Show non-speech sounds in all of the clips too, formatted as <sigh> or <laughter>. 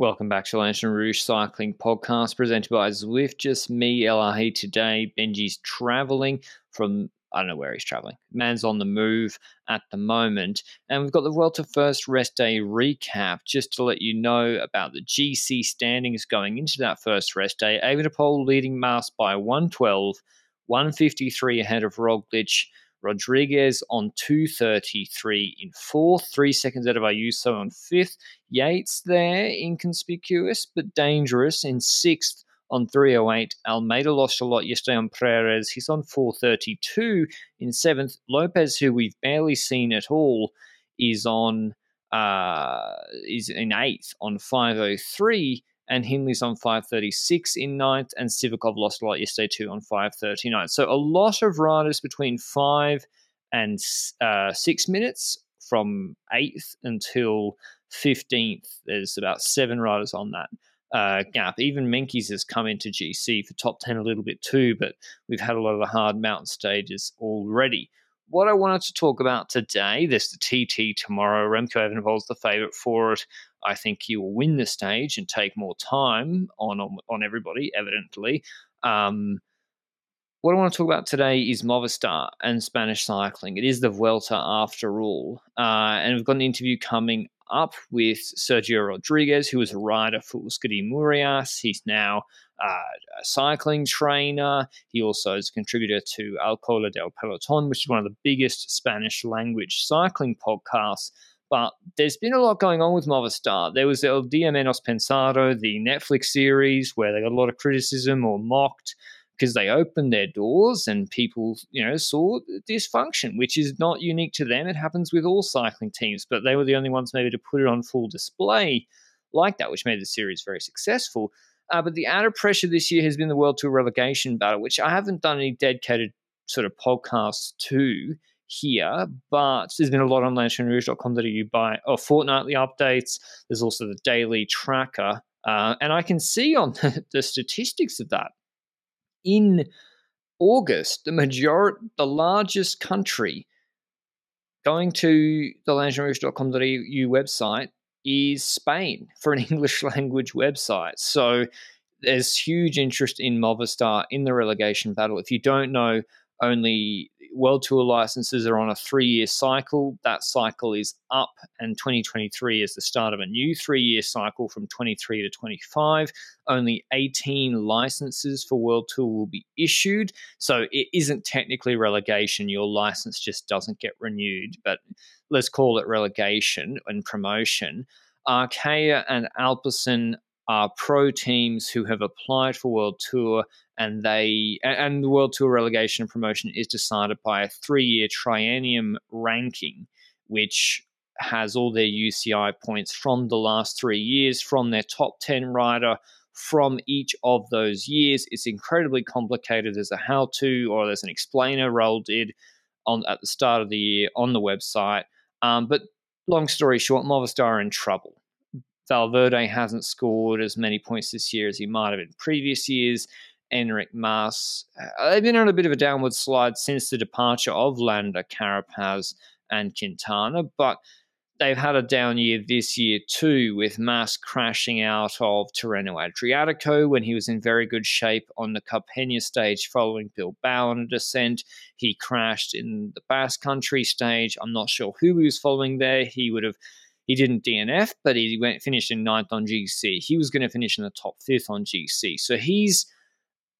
Welcome back to Lanterne Rouge Cycling Podcast presented by Zwift. Just me, LRH today. Benji's traveling from, I don't know where he's traveling. Man's on the move at the moment. And we've got the Vuelta First Rest Day recap just to let you know about the GC standings going into that first rest day. Evenepoel leading Mas by 112, 153 ahead of Roglic. Rodriguez on 233 in fourth, three seconds out of Ayuso on fifth. Yates there, inconspicuous but dangerous in sixth on 308. Almeida lost a lot yesterday on Perez. He's on 432 in seventh. Lopez, who we've barely seen at all, is on uh, is in eighth on 503 and Hindley's on 536 in ninth, and Sivakov lost a lot yesterday too on 539. So a lot of riders between five and uh, six minutes from eighth until 15th. There's about seven riders on that uh, gap. Even Meintjes has come into GC for top 10 a little bit too, but we've had a lot of the hard mountain stages already what I wanted to talk about today, there's the TT tomorrow. Remco Evenepoel's the favourite for it. I think he will win the stage and take more time on on, on everybody, evidently. Um, what I want to talk about today is Movistar and Spanish cycling. It is the Vuelta after all. Uh, and we've got an interview coming up with Sergio Rodriguez, who was a rider for Euskadi Murias. He's now uh, a cycling trainer. He also is a contributor to Al Cola del Peloton, which is one of the biggest Spanish language cycling podcasts. But there's been a lot going on with Movistar. There was El Dia Menos Pensado, the Netflix series, where they got a lot of criticism or mocked because they opened their doors and people, you know, saw dysfunction, which is not unique to them. It happens with all cycling teams, but they were the only ones maybe to put it on full display like that, which made the series very successful. Uh, but the added pressure this year has been the World Tour relegation battle, which I haven't done any dedicated sort of podcasts to here, but there's been a lot on lanternerouge.com.au by or fortnightly updates. There's also the daily tracker. Uh, and I can see on <laughs> the, the statistics of that in August, the majority, the largest country going to the lanternerouge.com.au website is Spain for an <laughs> English language website. So there's huge interest in Movistar in the relegation battle. If you don't know, only World Tour licenses are on a three year cycle. That cycle is up, and 2023 is the start of a new three year cycle from 23 to 25. Only 18 licenses for World Tour will be issued. So it isn't technically relegation. Your license just doesn't get renewed, but let's call it relegation and promotion. Arkea and Alpecin are pro teams who have applied for World Tour and they and the World Tour relegation and promotion is decided by a three-year triennium ranking, which has all their UCI points from the last three years from their top ten rider from each of those years. It's incredibly complicated. There's a how-to or there's an explainer Raul did on at the start of the year on the website. Um, but long story short, Movistar are in trouble. Valverde hasn't scored as many points this year as he might have in previous years. Enric Mas, uh, they've been on a bit of a downward slide since the departure of Landa, Carapaz, and Quintana, but they've had a down year this year too, with Mas crashing out of Tirreno Adriatico when he was in very good shape on the Carpena stage following Bilbao on a descent. He crashed in the Basque Country stage. I'm not sure who he was following there. He would have he didn't DNF, but he went finished in ninth on GC. He was going to finish in the top fifth on GC. So he's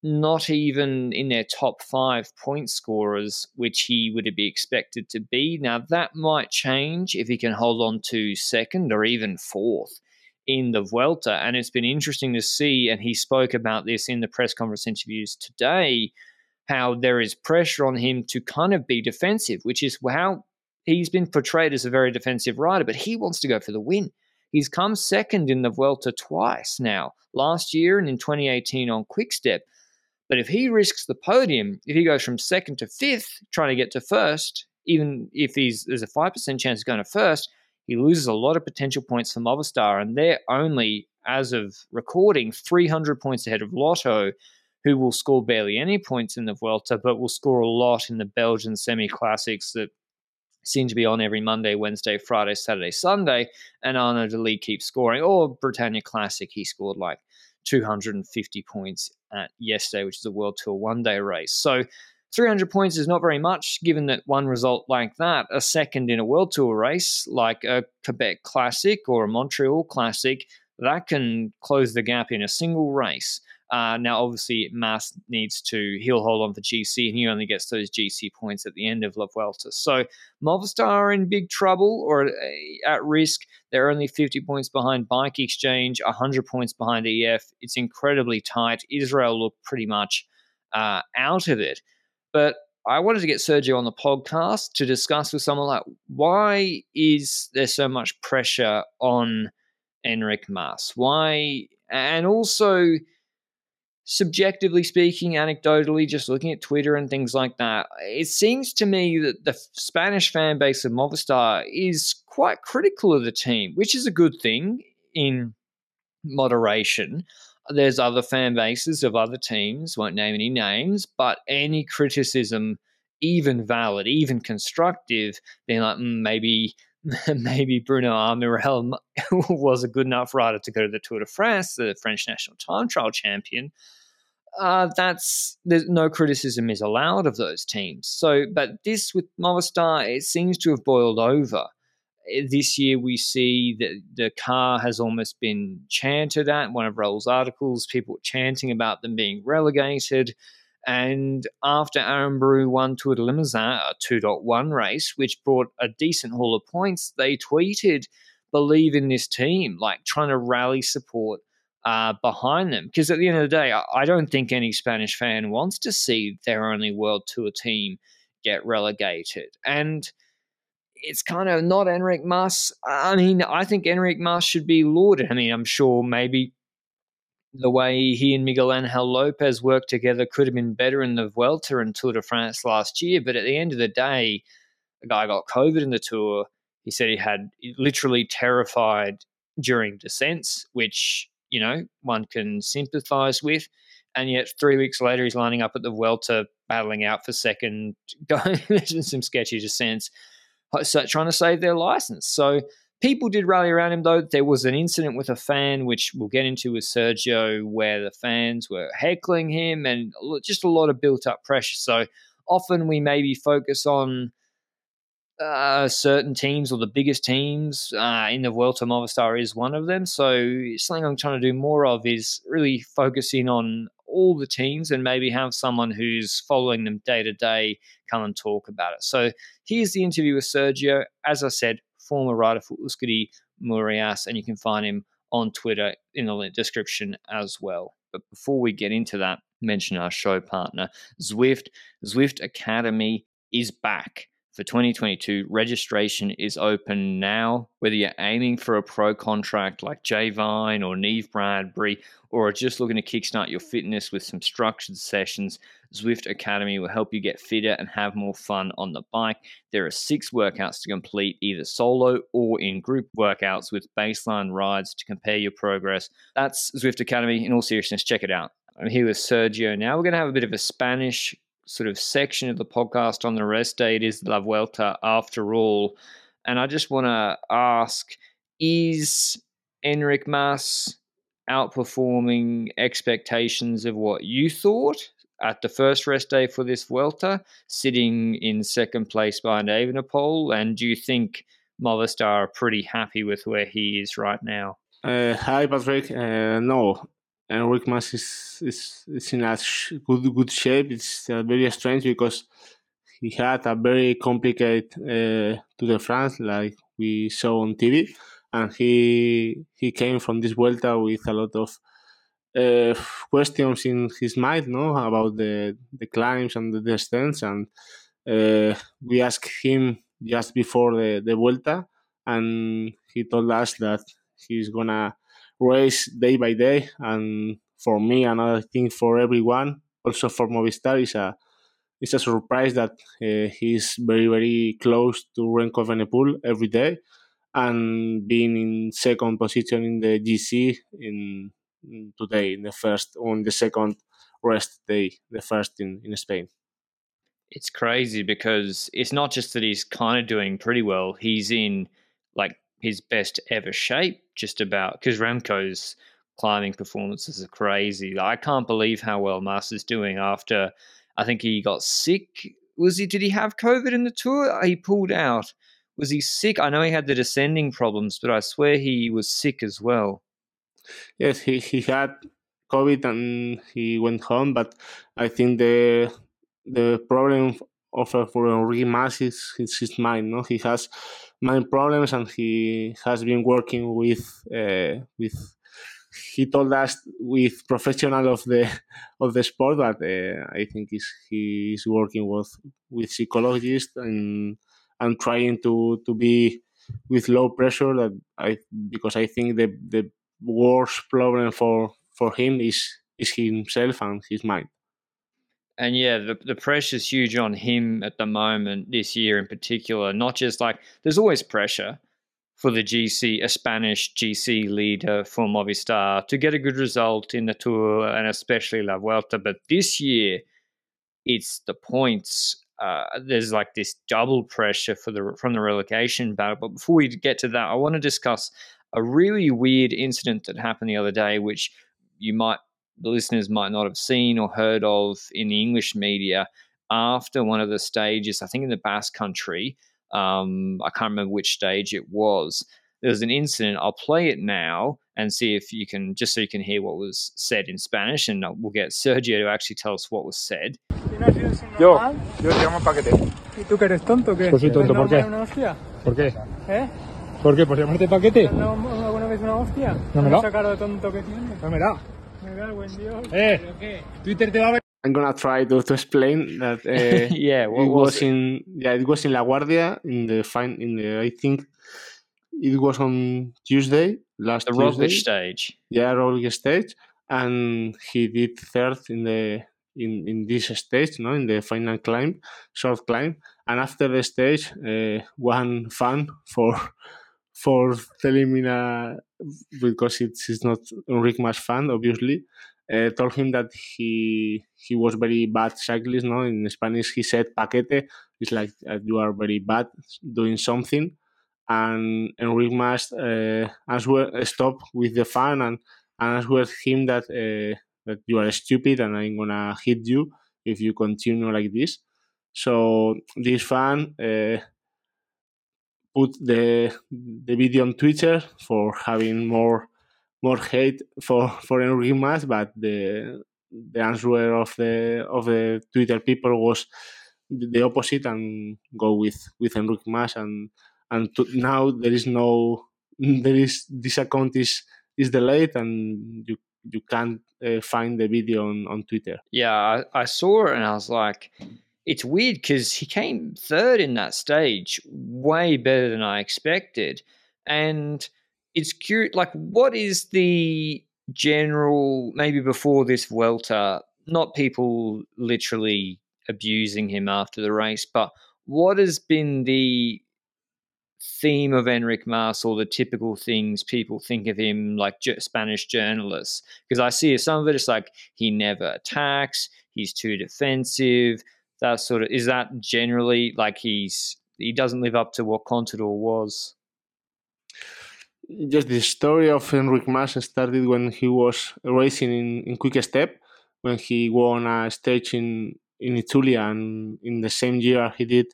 not even in their top five point scorers, which he would be expected to be. Now, that might change if he can hold on to second or even fourth in the Vuelta. And it's been interesting to see, and he spoke about this in the press conference interviews today, how there is pressure on him to kind of be defensive, which is how he's been portrayed as a very defensive rider, but he wants to go for the win. He's come second in the Vuelta twice now, last year and in 2018 on Quickstep. But if he risks the podium, if he goes from second to fifth, trying to get to first, even if he's there's a five percent chance of going to first, he loses a lot of potential points for Movistar, and they're only, as of recording, 300 points ahead of Lotto, who will score barely any points in the Vuelta, but will score a lot in the Belgian semi-classics that seem to be on every Monday, Wednesday, Friday, Saturday, Sunday, and Arnaud De Lie keeps scoring. Or Bretagne Classic, he scored like 250 points at yesterday, which is a World Tour one day race. So 300 points is not very much, given that one result like that, a second in a World Tour race like a Quebec Classic or a Montreal Classic, that can close the gap in a single race. Uh, now, obviously, Mas needs to he'll hold on for GC, and he only gets those GC points at the end of La Vuelta. So Movistar are in big trouble or uh, at risk. They're only 50 points behind Bike Exchange, 100 points behind EF. It's incredibly tight. Israel look pretty much uh, out of it. But I wanted to get Sergio on the podcast to discuss with someone like why is there so much pressure on Enric Mas? Why, and also subjectively speaking, anecdotally, just looking at Twitter and things like that, it seems to me that the Spanish fan base of Movistar is quite critical of the team, which is a good thing in moderation. There's other fan bases of other teams, won't name any names, but any criticism, even valid, even constructive, being like, mm, maybe <laughs> maybe Bruno Armirail <laughs> was a good enough rider to go to the Tour de France, the French national time trial champion. Uh, that's there's no criticism is allowed of those teams. So, but this with Movistar, it seems to have boiled over. Eh, this year, we see that the car has almost been chanted at. One of Raul's articles, people chanting about them being relegated. And after Aranburu won Tour de Limousin, a 2.1 race, which brought a decent haul of points, they tweeted, believe in this team, like trying to rally support uh, behind them. Because at the end of the day, I, I don't think any Spanish fan wants to see their only World Tour team get relegated. And it's kind of not Enric Mas. I mean, I think Enric Mas should be lauded. I mean, I'm sure maybe the way he and Miguel Angel Lopez worked together could have been better in the Vuelta and Tour de France last year. But at the end of the day, the guy got COVID in the Tour. He said he had literally terrified during descents, which, you know, one can sympathize with. And yet, three weeks later, he's lining up at the Vuelta battling out for second, <laughs> going in some sketchy descents, so trying to save their license. So People did rally around him, though. There was an incident with a fan, which we'll get into with Sergio, where the fans were heckling him and just a lot of built up pressure. So often we maybe focus on uh, certain teams or the biggest teams uh, in the World Vuelta Movistar is one of them. So something I'm trying to do more of is really focusing on all the teams and maybe have someone who's following them day to day come and talk about it. So here's the interview with Sergio. As I said, former writer for Euskadi Murias, and you can find him on Twitter in the description as well. But before we get into that, mention our show partner, Zwift. Zwift Academy is back for 2022. Registration is open now. Whether you're aiming for a pro contract like Jay Vine or Neve Bradbury, or are just looking to kickstart your fitness with some structured sessions, Zwift Academy will help you get fitter and have more fun on the bike. There are six workouts to complete, either solo or in group workouts with baseline rides to compare your progress. That's Zwift Academy. In all seriousness, check it out. I'm here with Sergio now. We're going to have a bit of a Spanish sort of section of the podcast on the rest day. It is La Vuelta after all. And I just want to ask is Enric Mas outperforming expectations of what you thought at the first rest day for this Vuelta, sitting in second place behind Evenepoel? And do you think Movistar are pretty happy with where he is right now? Uh, hi, Patrick. Uh, no, Enric Mas is, is, is in a good good shape. It's uh, very strange because he had a very complicated uh, Tour de France, like we saw on TV, and he he came from this Vuelta with a lot of uh, questions in his mind, no, about the the climbs and the descents, and uh, we asked him just before the the Vuelta, and he told us that he's gonna race day by day. And for me, and I think for everyone, also for Movistar, is a it's a surprise that uh, he's very very close to Remco Evenepoel every day, and being in second position in the GC in, in today in the first on the second rest day, the first in, in Spain. It's crazy because it's not just that he's kind of doing pretty well. He's in like his best ever shape, just about because Remco's climbing performances are crazy. I can't believe how well Mas doing after I think he got sick. Was he? Did he have COVID in the tour? Uh, he pulled out. Was he sick? I know he had the descending problems, but I swear he was sick as well. Yes, he, he had COVID and he went home, but I think the the problem of for Enrique Mas is, is his mind. No, he has mind problems and he has been working with uh, with he told us with professional of the <laughs> of the sport but uh, I think is he is working with with psychologists and and trying to to be with low pressure that I because I think the the worst problem for for him is is himself and his mind. And yeah, the the pressure's huge on him at the moment this year in particular. Not just like there's always pressure, for the GC, a Spanish GC leader for Movistar to get a good result in the Tour and especially La Vuelta. But this year, it's the points. Uh, there's like this double pressure for the from the relegation battle. But before we get to that, I want to discuss a really weird incident that happened the other day, which you might the listeners might not have seen or heard of in the English media after one of the stages. I think in the Basque Country um, I can't remember which stage it was. There was an incident. I'll play it now and see if you can, just so you can hear what was said in Spanish, and we'll get Sergio to actually tell us what was said. Yo, yo te llamo paquete. ¿Y tú que eres tonto qué? Pues soy tonto, ¿por qué? una hostia? ¿Por qué? ¿Eh? ¿Por qué? ¿Por llamarte paquete? ¿No alguna vez una hostia? No me da. Esa cara de tonto que tienes. No me da. Me cago en Dios. Eh. Twitter te va a ver. I'm gonna try to, to explain that uh, <laughs> yeah, what it was was it? in yeah it was in La Guardia in the fine in the I think it was on Tuesday last The Tuesday Roglic stage. yeah Roglic stage and he did third in the in in this stage no in the final climb short climb and after the stage uh, one fan for for telling because it's, it's not Enric Mas fan obviously uh, told him that he he was very bad cyclist. No, in Spanish he said paquete. It's like uh, you are very bad doing something. And Enric Mas uh, answered, stopped with the fan and, and answered him that uh, that you are stupid and I'm gonna hit you if you continue like this. So this fan uh, put the the video on Twitter for having more more hate for for Enrique Mas, but the the answer of the of the Twitter people was the opposite and go with with Enrique Mas and and to, now there is no <laughs> there is this account is is delayed and you you can't uh, find the video on, on Twitter. Yeah, I, I saw it and I was like, it's weird because he came third in that stage, way better than I expected. And it's curious, like, what is the general, maybe before this Vuelta, not people literally abusing him after the race, but what has been the theme of Enric Mas or the typical things people think of him like Spanish journalists? Because I see some of it, it's like he never attacks, he's too defensive. That sort of is that generally like he's he doesn't live up to what Contador was. Just the story of Enric Mas started when he was racing in, in Quick Step, when he won a stage in in Itulia, and in the same year he did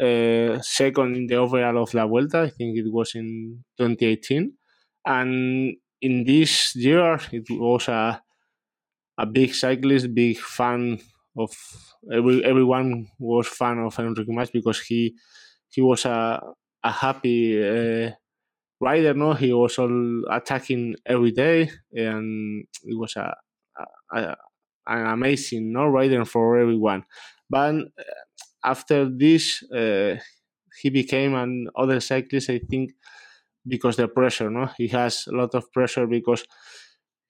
uh, second in the overall of La Vuelta. I think it was in 2018, and in this year it was a a big cyclist, big fan of every everyone was fan of Enrique Mas because he he was a a happy uh, rider. No, he was all attacking every day, and it was a, a, a an amazing no rider for everyone. But uh, after this, uh, he became an other cyclist. I think because the pressure. No, he has a lot of pressure because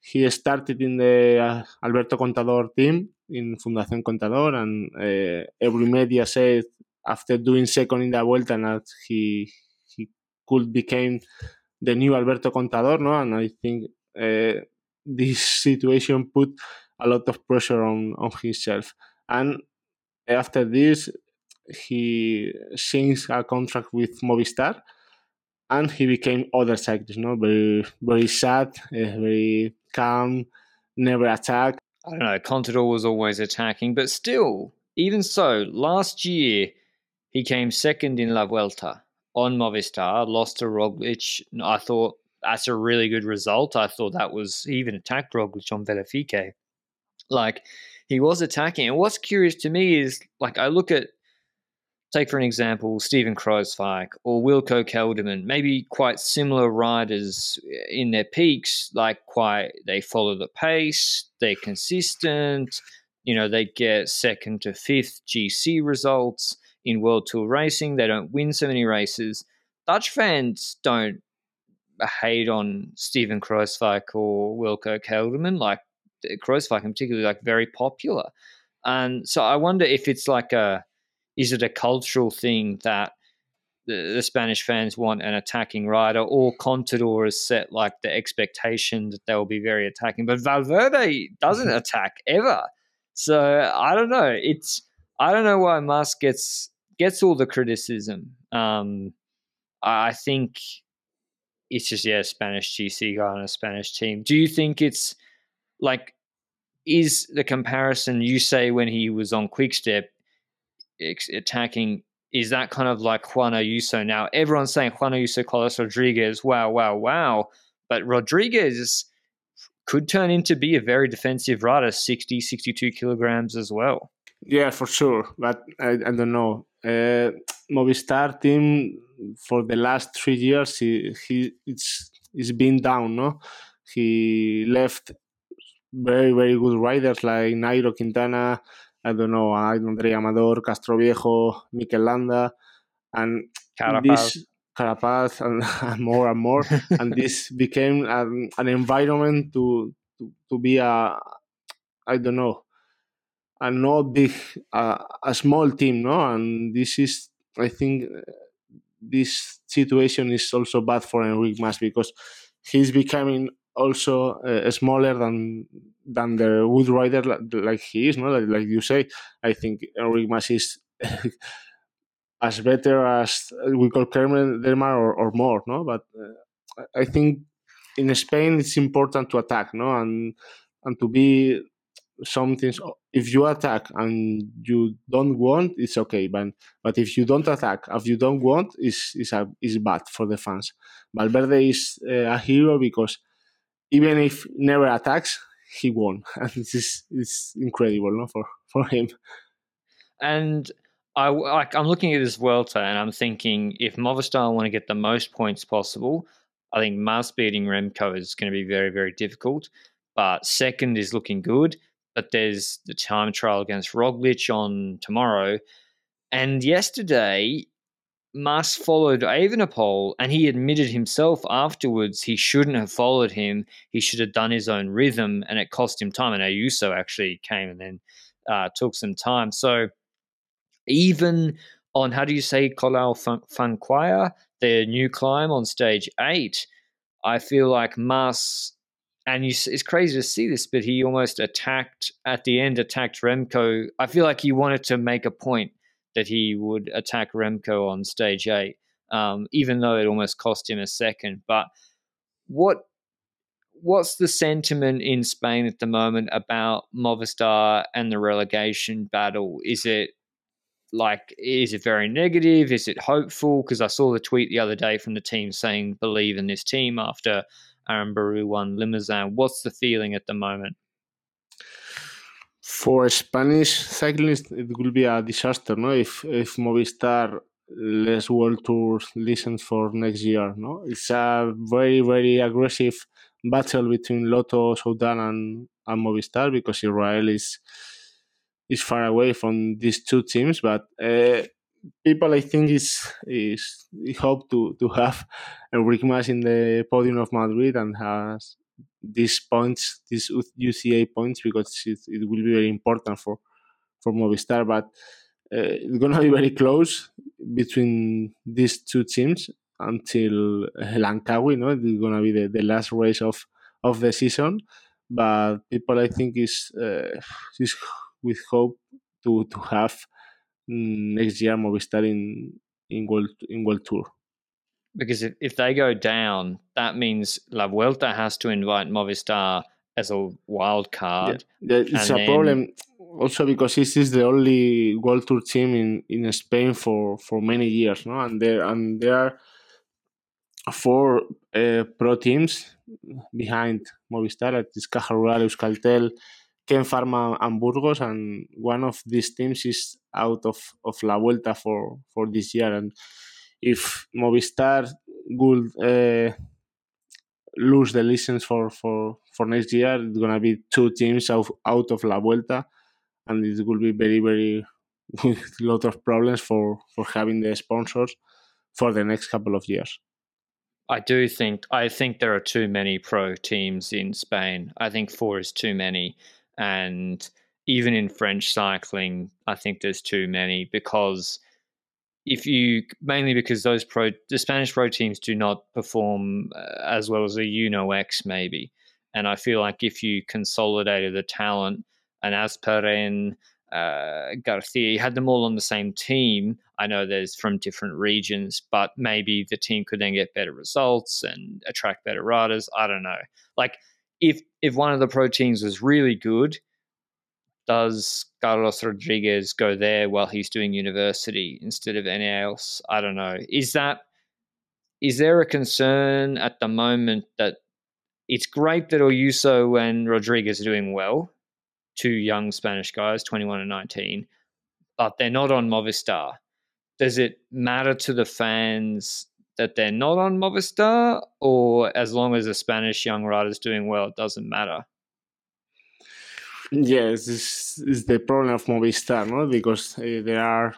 he started in the uh, Alberto Contador team in Fundación Contador, and uh, every media said after doing second in the Vuelta that he he could become the new Alberto Contador, no? And I think uh, this situation put a lot of pressure on on himself. And after this, he signs a contract with Movistar, and he became other cyclist. No, very very sad, uh, very calm, never attack. I don't know. Contador was always attacking, but still, even so, last year he came second in La Vuelta on Movistar, lost to Roglic. I thought that's a really good result. I thought that was he even attacked Roglic on Verifique. Like he was attacking. And what's curious to me is like I look at take for an example Steven Kruijswijk or Wilco Kelderman, maybe quite similar riders eh, in their peaks, like quite they follow the pace, they're consistent, you know, they get second to fifth GC results in World Tour racing, they don't win so many races. Dutch fans don't hate on Steven Kruijswijk or Wilco Kelderman, like eh, Kruijswijk in particular, like very popular. And so I wonder if it's like a is it a cultural thing that the, the, Spanish fans want an attacking rider, or Contador has set like the expectation that they'll be very attacking. But Valverde doesn't attack ever, so I don't know. It's I don't know why Mas gets gets all the criticism. Um, I think it's just yeah, Spanish GC guy on a Spanish team. Do you think it's like is the comparison you say when he was on Quickstep? Attacking is that kind of like Juan Ayuso now? Everyone's saying Juan Ayuso, Carlos Rodriguez, wow, wow, wow. But Rodriguez could turn into be a very defensive rider, 60, 62 kilograms as well. Yeah, for sure. But I, I don't know. Uh, Movistar team for the last three years, he, he it's it's been down. No, he left very very good riders like Nairo Quintana, I don't know, Andrey Amador, Castroviejo, Mikel Landa, and Carapaz. this Carapaz and, <laughs> and more and more, and this <laughs> became an, an environment to, to to be a I don't know, a not big, a, a small team, no, and this is I think uh, this situation is also bad for Enrique Mas because he's becoming also uh, smaller than than the wood rider like he is no? Like, like you say i think enric mas is <laughs> as better as Wilco Kelderman or, or more no? But uh, i think in spain it's important to attack no? And and to be something if you attack and you don't want it's okay but but if you don't attack if you don't want is is a is bad for the fans. Valverde is uh, a hero because even if never attacks, he won, <laughs> and this is it's incredible, no, for for him. And I like I'm looking at this Vuelta and I'm thinking if Movistar want to get the most points possible, I think Mas beating Remco is going to be very very difficult. But second is looking good. But there's the time trial against Roglic on tomorrow, and yesterday Mas followed Evenepoel, and he admitted himself afterwards he shouldn't have followed him. He should have done his own rhythm, and it cost him time. And Ayuso actually came and then uh, took some time. So even on how do you say Colláu Fancuaya, the new climb on stage eight, I feel like Mas, and you, it's crazy to see this, but he almost attacked at the end, attacked Remco. I feel like he wanted to make a point that he would attack Remco on stage eight, um, even though it almost cost him a second. But what what's the sentiment in Spain at the moment about Movistar and the relegation battle? Is it like is it very negative? Is it hopeful? Because I saw the tweet the other day from the team saying believe in this team after Aranburu won Limousin. What's the feeling at the moment? For Spanish cyclists, it will be a disaster, no? If if Movistar less World Tour listens for next year, no? It's a very very aggressive battle between Lotto, Soudal, and and Movistar because Israel is is far away from these two teams, but. Uh, people I think is is hope to to have <laughs> Enric Mas in the podium of Madrid and has these points, these UCI points, because it, it will be very important for for Movistar. But uh, it's gonna be very close between these two teams until Langkawi. No, it's gonna be the, the last race of of the season. But people, I think, is uh, is with hope to to have mm, next year Movistar in in World in World Tour. Because if, if they go down, that means La Vuelta has to invite Movistar as a wild card. Yeah, it's And a problem also because this is the only World Tour team in, in Spain for, for many years, no? And there and there are four uh, pro teams behind Movistar, that is Caja Rural, Euskaltel, Kern Pharma, and Burgos, and one of these teams is out of, of La Vuelta for, for this year. And if Movistar would uh, lose the license for, for, for next year, it's gonna be two teams out, out of La Vuelta, and it will be very very <laughs> with a lot of problems for for having the sponsors for the next couple of years. I do think I think there are too many pro teams in Spain. I think four is too many, and even in French cycling, I think there's too many because if you mainly because those pro the Spanish pro teams do not perform uh, as well as a Uno X maybe, and I feel like if you consolidated the talent and Asparen, uh, Garcia, you had them all on the same team. I know there's from different regions, but maybe the team could then get better results and attract better riders. I don't know. Like if if one of the pro teams was really good, does Carlos Rodriguez go there while he's doing university instead of any else? I don't know. Is that is there a concern at the moment that it's great that Ayuso and Rodriguez are doing well, two young Spanish guys, 21 and 19, but they're not on Movistar. Does it matter to the fans that they're not on Movistar, or as long as a Spanish young rider's doing well, it doesn't matter? Yes, this is the problem of Movistar, no? Because uh, there are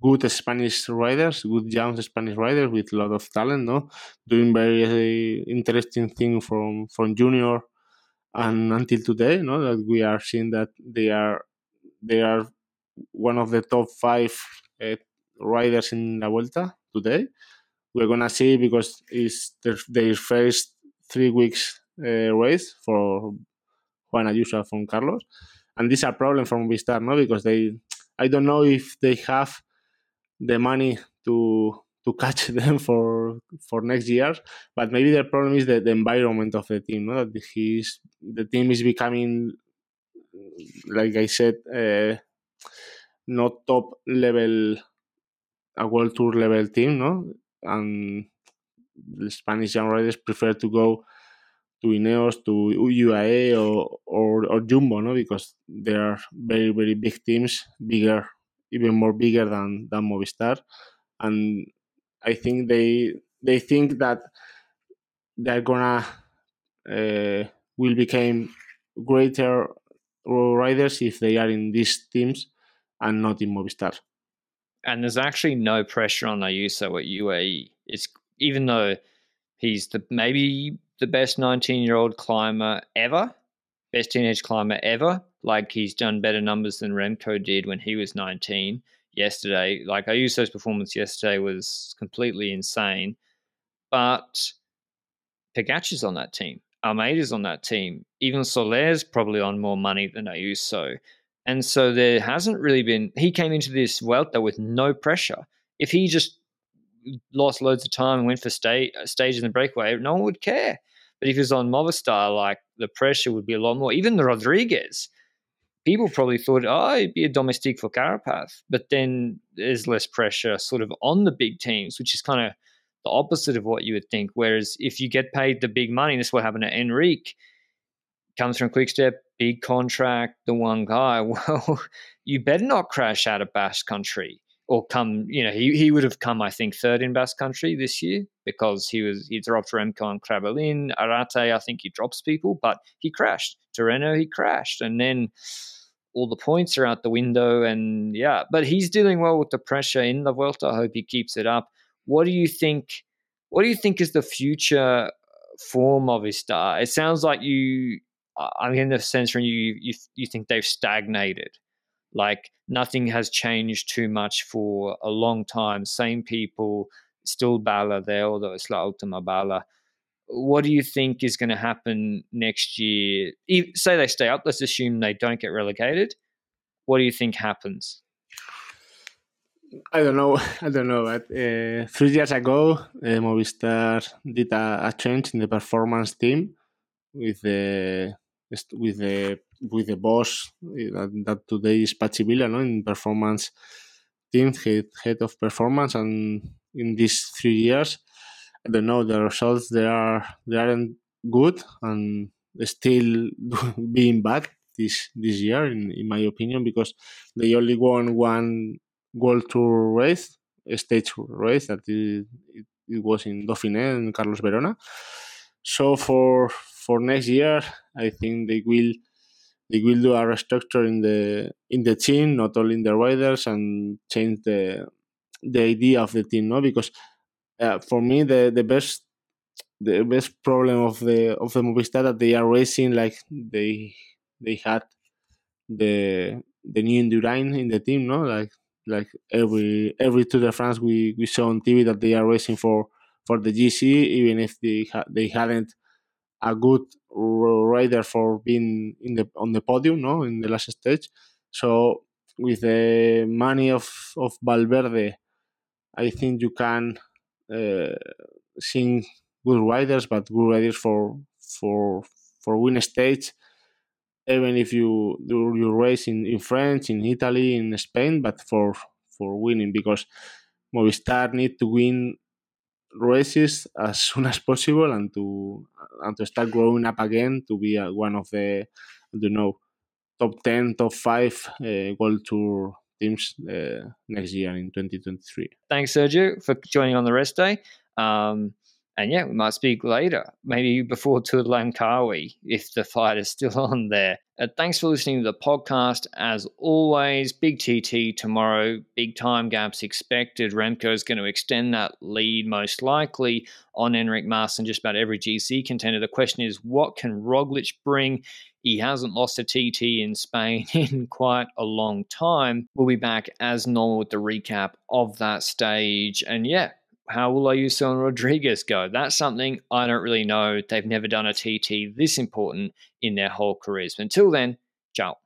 good Spanish riders, good young Spanish riders with a lot of talent, no? Doing very uh, interesting thing from from junior and until today, no? That we are seeing that they are they are one of the top five uh, riders in La Vuelta today. We're gonna see because it's their, their first three weeks uh, race for Juan Ayuso from Carlos, and this is a problem for Movistar, no? Because they, I don't know if they have the money to to catch <laughs> them for for next year, but maybe the problem is the, the environment of the team, no? That he's the team is becoming, like I said, uh, not top level, a world tour level team, no? And the Spanish young riders prefer to go to Ineos, to UAE or, or, or Jumbo, no? Because they are very, very big teams, bigger, even more bigger than, than Movistar. And I think they they think that they're gonna uh, will become greater riders if they are in these teams and not in Movistar. And there's actually no pressure on Ayuso at UAE. It's even though he's the maybe the best 19 year old climber ever, best teenage climber ever. Like he's done better numbers than Remco did when he was 19 yesterday. Like Ayuso's performance yesterday was completely insane. But Pogacar's on that team. Almeida's on that team. Even Soler's probably on more money than Ayuso. And so there hasn't really been. He came into this Vuelta with no pressure. If he just lost loads of time and went for stay, stage in the breakaway, no one would care. But if he was on Movistar, like the pressure would be a lot more. Even the Rodriguez, people probably thought, oh, it'd be a domestique for Carapaz. But then there's less pressure sort of on the big teams, which is kind of the opposite of what you would think. Whereas if you get paid the big money, this is what happened to Enrique, comes from Quickstep, big contract, the one guy. <laughs> Well, you better not crash out of Basque Country or come. You know, he he would have come, I think, third in Basque Country this year because he was he dropped Remco and Krabalin. Arate, I think he drops people, but he crashed. Tirreno, he crashed, and then all the points are out the window. And yeah, but he's dealing well with the pressure in the Vuelta. I hope he keeps it up. What do you think? What do you think is the future form for Movistar? It sounds like you. I'm in the sense from you, you, you think they've stagnated. Like nothing has changed too much for a long time. Same people, still Bala there, although it's La Ultima Bala. What do you think is going to happen next year? Say they stay up, let's assume they don't get relegated. What do you think happens? I don't know. <laughs> I don't know. But uh, three years ago, uh, Movistar did a, a, change in the performance team with the with the with the boss eh, that, that today is Patxi Vila, no, in performance team head head of performance, and in these three years, I don't know the results. They are they aren't good and still <laughs> being bad this this year, in, in my opinion, because they only won one World Tour race, stage race that it, it, it was in Dauphiné and Carlos Verona. So for for next year, I think they will they will do a restructure in the in the team, not only in the riders, and change the the idea of the team. No, because uh, for me the the best the best problem of the of the Movistar that they are racing like they they had the the new Indurain in the team, no, like like every every Tour de France we, we saw on TV that they are racing for for the GC, even if they ha- they hadn't a good rider for being in the on the podium, no, in the last stage. So with the money of of Valverde, I think you can uh, sing good riders, but good riders for for for win stage even if you do your race in, in France, in Italy, in Spain, but for for winning because Movistar need to win races as <laughs> soon as possible and to and to start growing up again to be uh, one of the I don't know top ten, top five uh, World Tour teams uh, next year in 2023. Thanks, Sergio, for joining on the rest day. Um, and yeah, we might speak later, maybe before Langkawi, if the fight is still <laughs> on there. Uh, thanks for listening to the podcast. As always, big TT tomorrow, big time gaps expected. Remco is going to extend that lead most likely on Enric Mas and just about every GC contender. The question is, what can Roglic bring? He hasn't lost a TT in Spain <laughs> in quite a long time. We'll be back as normal with the recap of that stage. And yeah, how will Ayuso and Rodriguez go? That's something I don't really know. They've never done a TT this important in their whole careers. But until then, ciao.